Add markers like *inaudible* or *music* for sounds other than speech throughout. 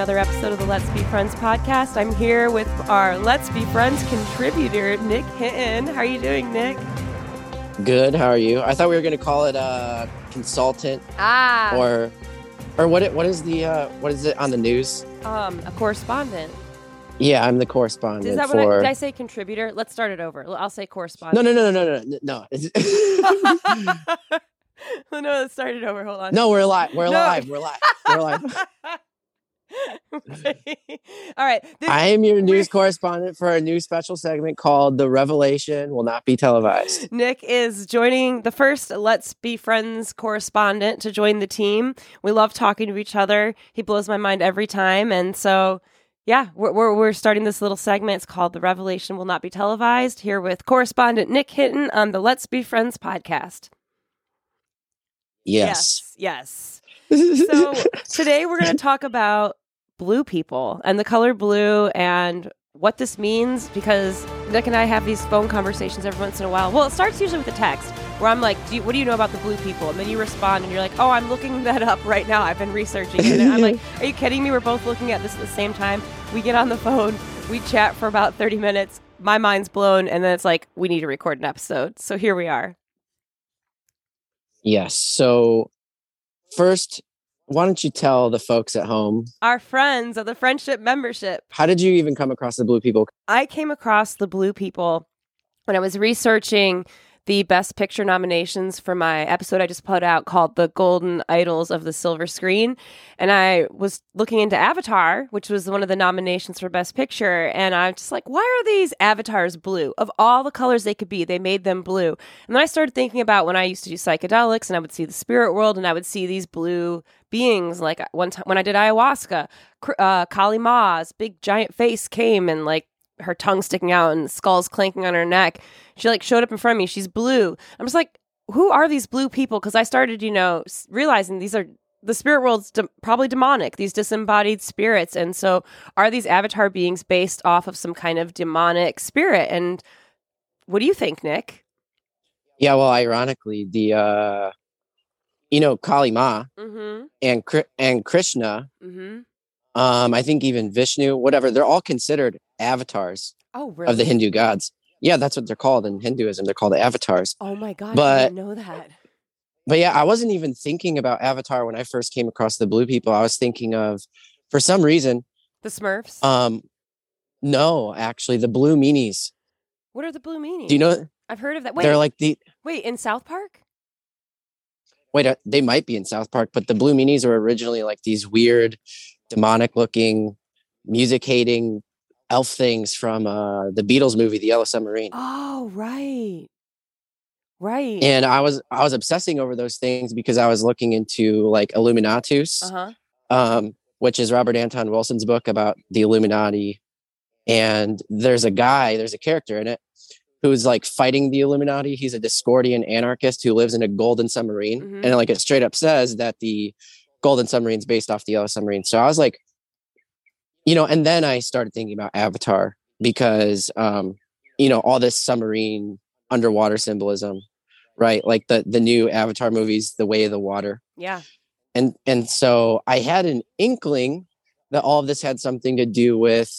another episode of the Let's Be Friends podcast. I'm here with our Let's Be Friends contributor, Nick Hinton. How are you doing, Nick? Good. How are you? I thought we were going to call it a consultant Ah, or or what it, what is the uh, what is it on the news? um, a correspondent. Yeah, I'm the correspondent Is that what I, did I say? Contributor. Let's start it over. I'll say correspondent. No, no, no, no, no, no. No. no, *laughs* let's start it over. Hold on. no, we're live. We're No. live. We're live. We're live. *laughs* *laughs* All right. This- I am your news correspondent for a new special segment called The Revelation Will Not Be Televised. Nick is joining the first Let's Be Friends correspondent to join the team. We love talking to each other. He blows my mind every time. And so, yeah, we're, we're, we're starting this little segment. It's called The Revelation Will Not Be Televised here with correspondent Nick Hinton on the Let's Be Friends podcast. Yes. Yes. yes. *laughs* So today we're going to talk about blue people and the color blue and what this means because Nick and I have these phone conversations every once in a while. Well, it starts usually with a text where I'm like, do you, "What do you know about the blue people?" And then you respond and you're like, "Oh, I'm looking that up right now. I've been researching it." And I'm like, *laughs* "Are you kidding me? We're both looking at this at the same time." We get on the phone, we chat for about 30 minutes. My mind's blown, and then it's like, we need to record an episode. So here we are. yes. So first, why don't you tell the folks at home Our friends of the friendship membership. how did you even come across the blue people? I came across the Blue People when I was researching the Best Picture nominations for my episode I just put out called The Golden Idols of the Silver Screen. And I was looking into Avatar, which was one of the nominations for Best Picture. And I'm just like, why are these avatars blue? Of all the colors they could be, they made them blue. And then I started thinking about when I used to do psychedelics and I would see the spirit world and I would see these blue beings. Like one time when I did ayahuasca, uh, Kali Ma's big giant face came and like her tongue sticking out and skulls clanking on her neck. She like showed up in front of me. She's blue. I'm just like, who are these blue people? Because I started, you know, realizing these are the spirit world's de- probably demonic. These disembodied spirits, and so are these avatar beings based off of some kind of demonic spirit? And what do you think, Nick? Yeah, well, ironically, the uh you know, Kali Ma Mm-hmm. and and Krishna Mm-hmm. um i think even vishnu whatever they're all considered avatars Oh, really? of the hindu gods yeah that's what they're called in hinduism they're called avatars Oh my god! I But- didn't know that. but yeah i wasn't even thinking about avatar when i first came across the blue people i was thinking of for some reason The Smurfs. um no actually the blue meanies what are the blue meanies? do you know I've heard of that. Wait, they're like the wait, in South Park? wait uh, they might be in south park but the blue meanies were originally like these weird demonic looking music hating elf things from uh the beatles movie the yellow submarine Oh, right, right. and i was i was obsessing over those things because i was looking into like illuminatus uh huh. um, which is robert anton wilson's book about the illuminati and there's a guy there's a character in it who's like fighting the illuminati he's a discordian anarchist who lives in a golden submarine Mhm. and like it straight up says that the golden submarine's based off the yellow submarine so i was like you know and then i started thinking about avatar because um you know all this submarine underwater symbolism right? Like the the new avatar movies the way of the water. Yeah. and and so i had an inkling that all of this had something to do with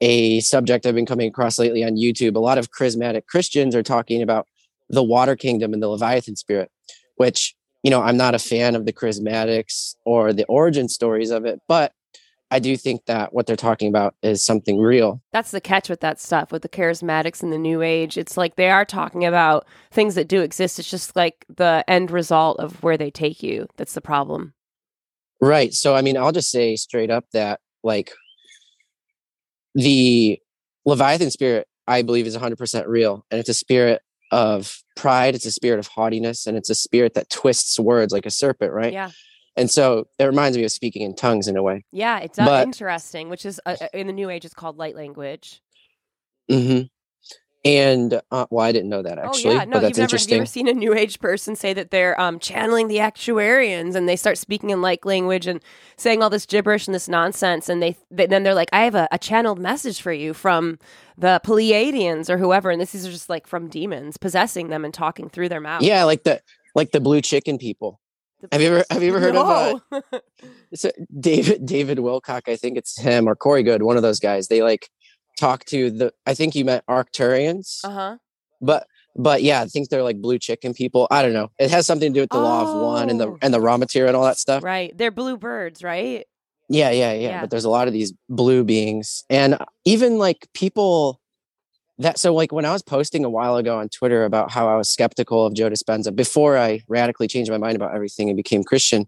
a subject i've been coming across lately on youtube. A lot of charismatic christians are talking about the water kingdom and the leviathan spirit which you know i'm not a fan of the charismatics or the origin stories of it but i do think that what they're talking about is something real That's the catch with that stuff, with the charismatics and the new age. It's like they are talking about things that do exist. It's just like the end result of where they take you. That's the problem. Right. So, I mean, I'll just say straight up that, like, the Leviathan spirit, I believe, is 100% real. And it's a spirit of pride, it's a spirit of haughtiness, and it's a spirit that twists words like a serpent, right? Yeah. And so it reminds me of speaking in tongues in a way. Yeah. It's But- interesting, which is uh, uh, in the new age, it's called light language. hmm And, uh, well, I didn't know that actually, oh, yeah. No, you've never, have you ever seen a new age person say that they're um, channeling the Arcturians and they start speaking in light language and saying all this gibberish and this nonsense. And they, they then they're like, I have a, a channeled message for you from the Pleiadians or whoever. And this is just like from demons possessing them and talking through their mouth. yeah, like the like the blue chicken people. Have you ever have you ever *laughs* heard of uh, no. *laughs* so David David Wilcock? I think it's him or Corey Goode, one of those guys. They like talk to the. I think you met Arcturians, uh huh. but but yeah, I think they're like blue chicken people. I don't know. It has something to do with the law of one and the Oh. and the Ra Material and all that stuff. Right. They're blue birds, right? Yeah, yeah, yeah, Yeah. But there's a lot of these blue beings, and even like people that. So like when I was posting a while ago on Twitter about how I was skeptical of Joe Dispenza before I radically changed my mind about everything and became Christian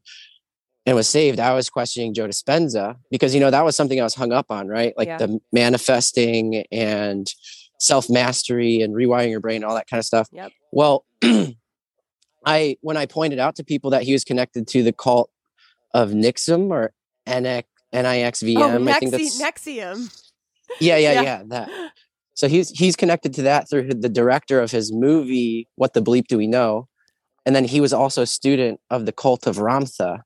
and was saved, I was questioning Joe Dispenza because you know that was something I was hung up on, right? Like Yeah. the manifesting and self mastery and rewiring your brain, all that kind of stuff. Yep. Well, *clears throat* I when I pointed out to people that he was connected to the cult of Nixum or NX, NIXVM, oh, I think that's NXIVM. yeah, yeah, yeah. yeah, that. So he's he's connected to that through the director of his movie What the Bleep Do We Know, and then he was also a student of the cult of Ramtha,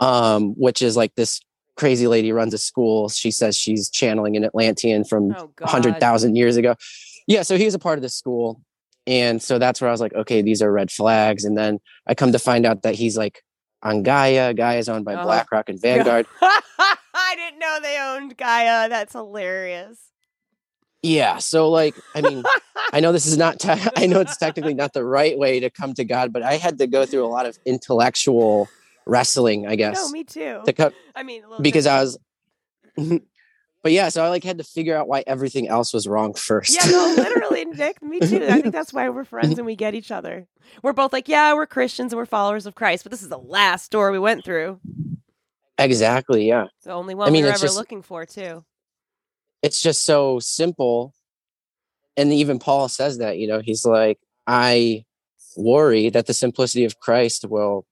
um, which is like this crazy lady runs a school. She says she's channeling an Atlantean from Oh hundred thousand years ago. Yeah, so he was a part of the school, and so that's where I was like, okay, these are red flags. And then I come to find out that he's like on Gaia. Gaia is owned by Uh-huh. BlackRock and Vanguard. *laughs* I didn't know they owned Gaia. That's hilarious. Yeah, so like, I mean, I know this is not. Te- *laughs* I know it's technically not the right way to come to God, but I had to go through a lot of intellectual wrestling, I guess, no, me too. to come I mean, a little because I was. *laughs* but yeah, so I like had to figure out why everything else was wrong first. Yeah, no, literally, Nick. Me too. I think that's why we're friends *laughs* and we get each other. We're both like, yeah, we're Christians and we're followers of Christ, but this is the last door we went through. exactly. Yeah. The only one I mean, we were ever just- looking for, too. It's just so simple and even paul says that you know he's like i worry that the simplicity of christ will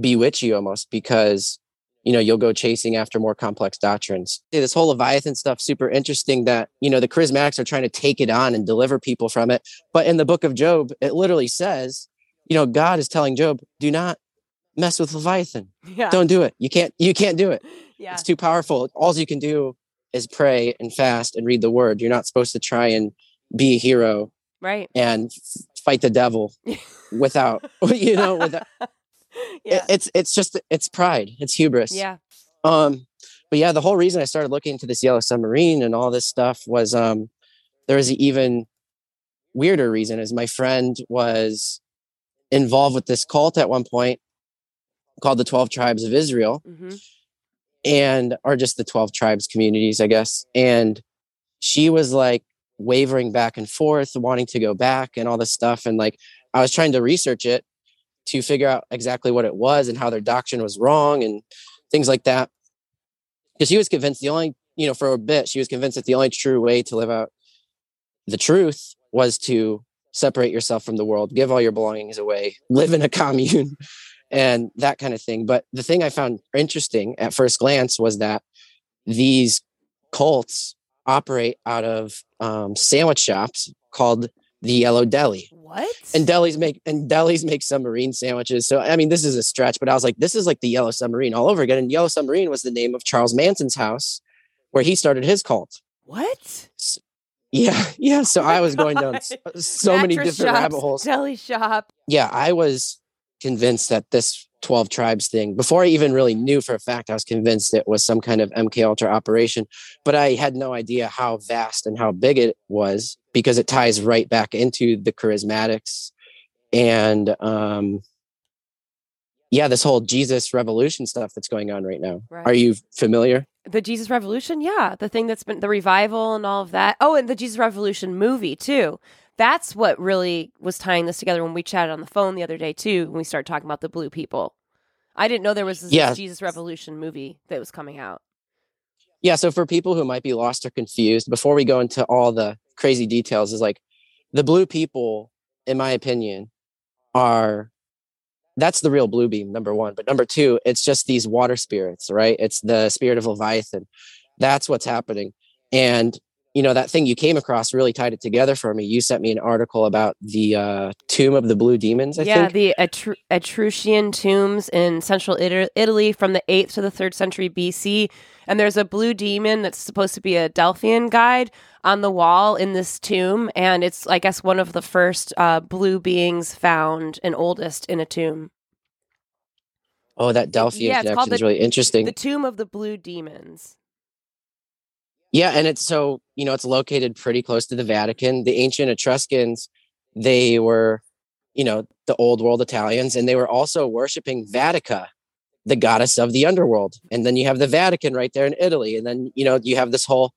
bewitch you almost because you know you'll go chasing after more complex doctrines this whole leviathan stuff super interesting that you know the charismatics are trying to take it on and deliver people from it but in the book of job it literally says you know god is telling job do not mess with leviathan *laughs* Yeah. don't do it you can't you can't do it yeah. it's too powerful. All you can do is pray and fast and read the word. You're not supposed to try and be a hero Right. and f- fight the devil *laughs* without, *laughs* you know, without, *laughs* it- yeah. it's, it's just, it's pride. It's hubris. yeah. Um, but yeah, the whole reason I started looking into this yellow submarine and all this stuff was, um, there was an even weirder reason is my friend was involved with this cult at one point called the 12 tribes of Israel hmm and are just the 12 tribes communities i guess and she was like wavering back and forth wanting to go back and all this stuff and like i was trying to research it to figure out exactly what it was and how their doctrine was wrong and things like that. Because she was convinced the only you know for a bit she was convinced that the only true way to live out the truth was to separate yourself from the world give all your belongings away live in a commune and that kind of thing. But the thing I found interesting at first glance was that these cults operate out of um, sandwich shops called the Yellow Deli. What? And delis make and delis make submarine sandwiches. So I mean, this is a stretch, but I was like, this is like the Yellow Submarine all over again. And Yellow Submarine was the name of Charles Manson's house, where he started his cult. what? Yeah, yeah. So Oh I was going down God. *laughs* s- so many different rabbit holes. Deli shop. yeah, I was convinced that this 12 tribes thing, before I even really knew for a fact, I was convinced it was some kind of MK Ultra operation, but I had no idea how vast and how big it was because it ties right back into the charismatics and um yeah, this whole Jesus revolution stuff that's going on right now. Right. Are you familiar? The Jesus Revolution, yeah, the thing that's been the revival and all of that. Oh, and the Jesus Revolution movie too. That's what really was tying this together when we chatted on the phone the other day too. When we started talking about the blue people, I didn't know there was this Yeah. Jesus Revolution movie that was coming out. Yeah, so for people who might be lost or confused, before we go into all the crazy details, is like the blue people, in my opinion, are that's the real blue beam, number one. But number two, it's just these water spirits, right? It's the spirit of Leviathan. That's what's happening. And you know, that thing you came across really tied it together for me. You sent me an article about the uh, tomb of the blue demons, I yeah, think. the Etru- Etruscan tombs in central Ita- Italy from the 8th to the 3rd century BC. And there's a blue demon that's supposed to be a Delphian guide on the wall in this tomb. And it's, I guess, one of the first uh, blue beings found and oldest in a tomb. Oh, that Delphian yeah, connection is really interesting. The Tomb of the Blue Demons. Yeah, and it's so you know it's located pretty close to the Vatican. The ancient Etruscans, they were, you know, the old world Italians, and they were also worshiping Vatica, the goddess of the underworld. And then you have the Vatican right there in Italy, and then you know you have this whole,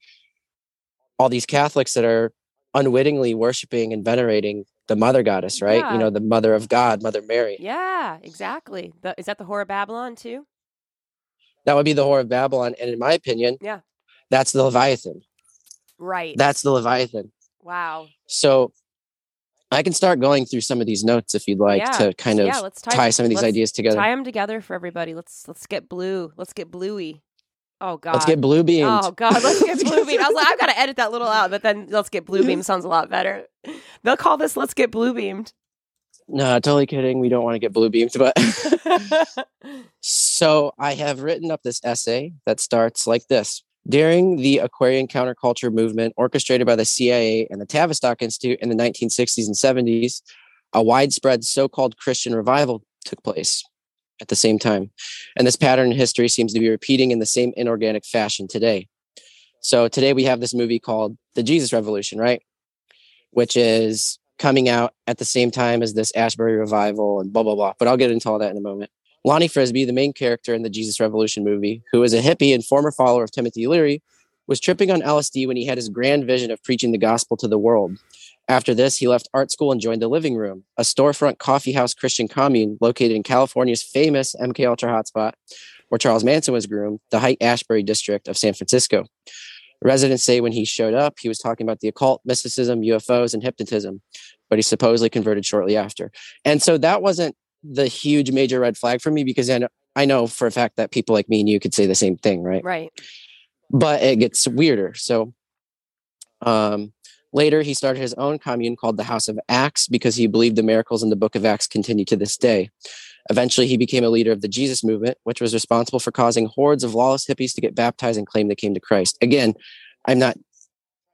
all these Catholics that are unwittingly worshiping and venerating the mother goddess, right? Yeah. You know, the mother of God, Mother Mary. Yeah, exactly. Is that the Whore of Babylon too? That would be the whore of Babylon, and in my opinion, Yeah. That's the Leviathan. Right. That's the Leviathan. wow. So I can start going through some of these notes if you'd like Yeah. to kind of yeah, let's tie, tie some of these ideas together. Tie them together for everybody. Let's let's get blue. Let's get bluey. Oh God. Let's get blue beamed. Oh God, let's get blue beam. I was like, I've got to edit that little out, but then let's get blue beam sounds a lot better. They'll call this "Let's Get Blue Beamed." No, totally kidding. We don't want to get blue beamed, but *laughs* *laughs* so I have written up this essay that starts like this. During the Aquarian counterculture movement orchestrated by the CIA and the Tavistock Institute in the 1960s and 70s, a widespread so called Christian revival took place at the same time. And this pattern in history seems to be repeating in the same inorganic fashion today. So today we have this movie called The Jesus Revolution, right? Which is coming out at the same time as this Asbury revival and blah, blah, blah. But I'll get into all that in a moment. Lonnie Frisbee, the main character in the Jesus Revolution movie, who is a hippie and former follower of Timothy Leary, was tripping on LSD when he had his grand vision of preaching the gospel to the world. After this, he left art school and joined the Living Room, a storefront coffeehouse Christian commune located in California's famous MK Ultra hotspot, where Charles Manson was groomed, the Haight Ashbury district of San Francisco. Residents say when he showed up, he was talking about the occult, mysticism, UFOs, and hypnotism, but he supposedly converted shortly after. And so that wasn't the huge major red flag for me because I know, I know for a fact that people like me and you could say the same thing, right? right. but it gets weirder. So um, later, he started his own commune called the House of Acts because he believed the miracles in the book of Acts continue to this day. Eventually, he became a leader of the Jesus movement, which was responsible for causing hordes of lawless hippies to get baptized and claim they came to Christ. Again, I'm not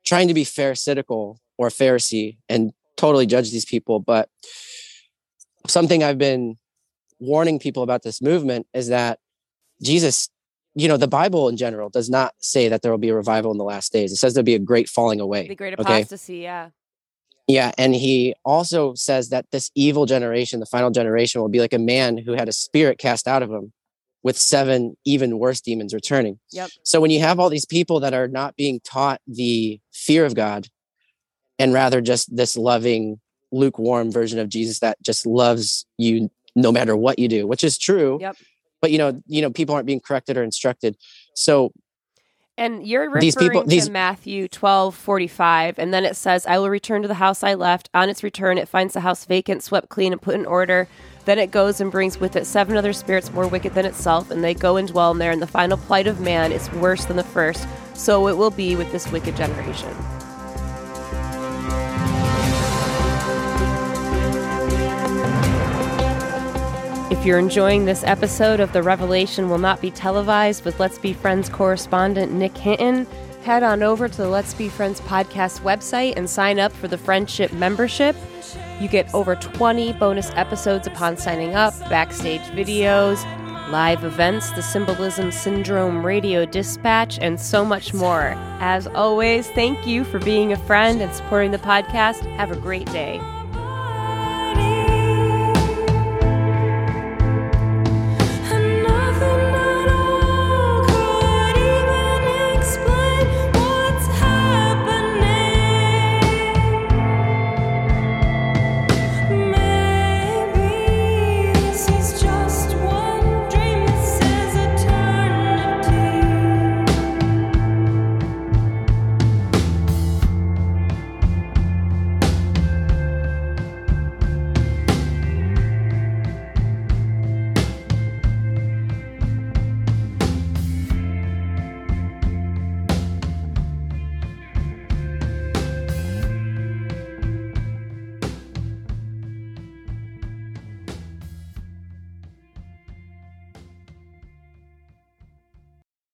trying to be pharisaical or Pharisee and totally judge these people, but something I've been warning people about this movement is that Jesus you know the bible in general does not say that there will be a revival in the last days it says there'll be a great falling away The great okay apostasy. Yeah. yeah and he also says that this evil generation the final generation will be like a man who had a spirit cast out of him with seven even worse demons returning Yep. so when you have all these people that are not being taught the fear of god and rather just this loving lukewarm version of jesus that just loves you no matter what you do which is true Yep. but you know you know people aren't being corrected or instructed so And you're referring These people- to these- Matthew twelve forty five, and then it says, "I will return to the house I left. On its return, it finds the house vacant, swept clean, and put in order. Then it goes and brings with it seven other spirits more wicked than itself, and they go and dwell in there. And the final plight of man is worse than the first. So it will be with this wicked generation." If you're enjoying this episode of The Revelation Will Not Be Televised with Let's Be Friends correspondent Nick Hinton, head on over to the Let's Be Friends podcast website and sign up for the Friendship membership. You get over 20 bonus episodes upon signing up, backstage videos, live events, the Symbolism Syndrome radio dispatch, and so much more. As always, thank you for being a friend and supporting the podcast. Have a great day.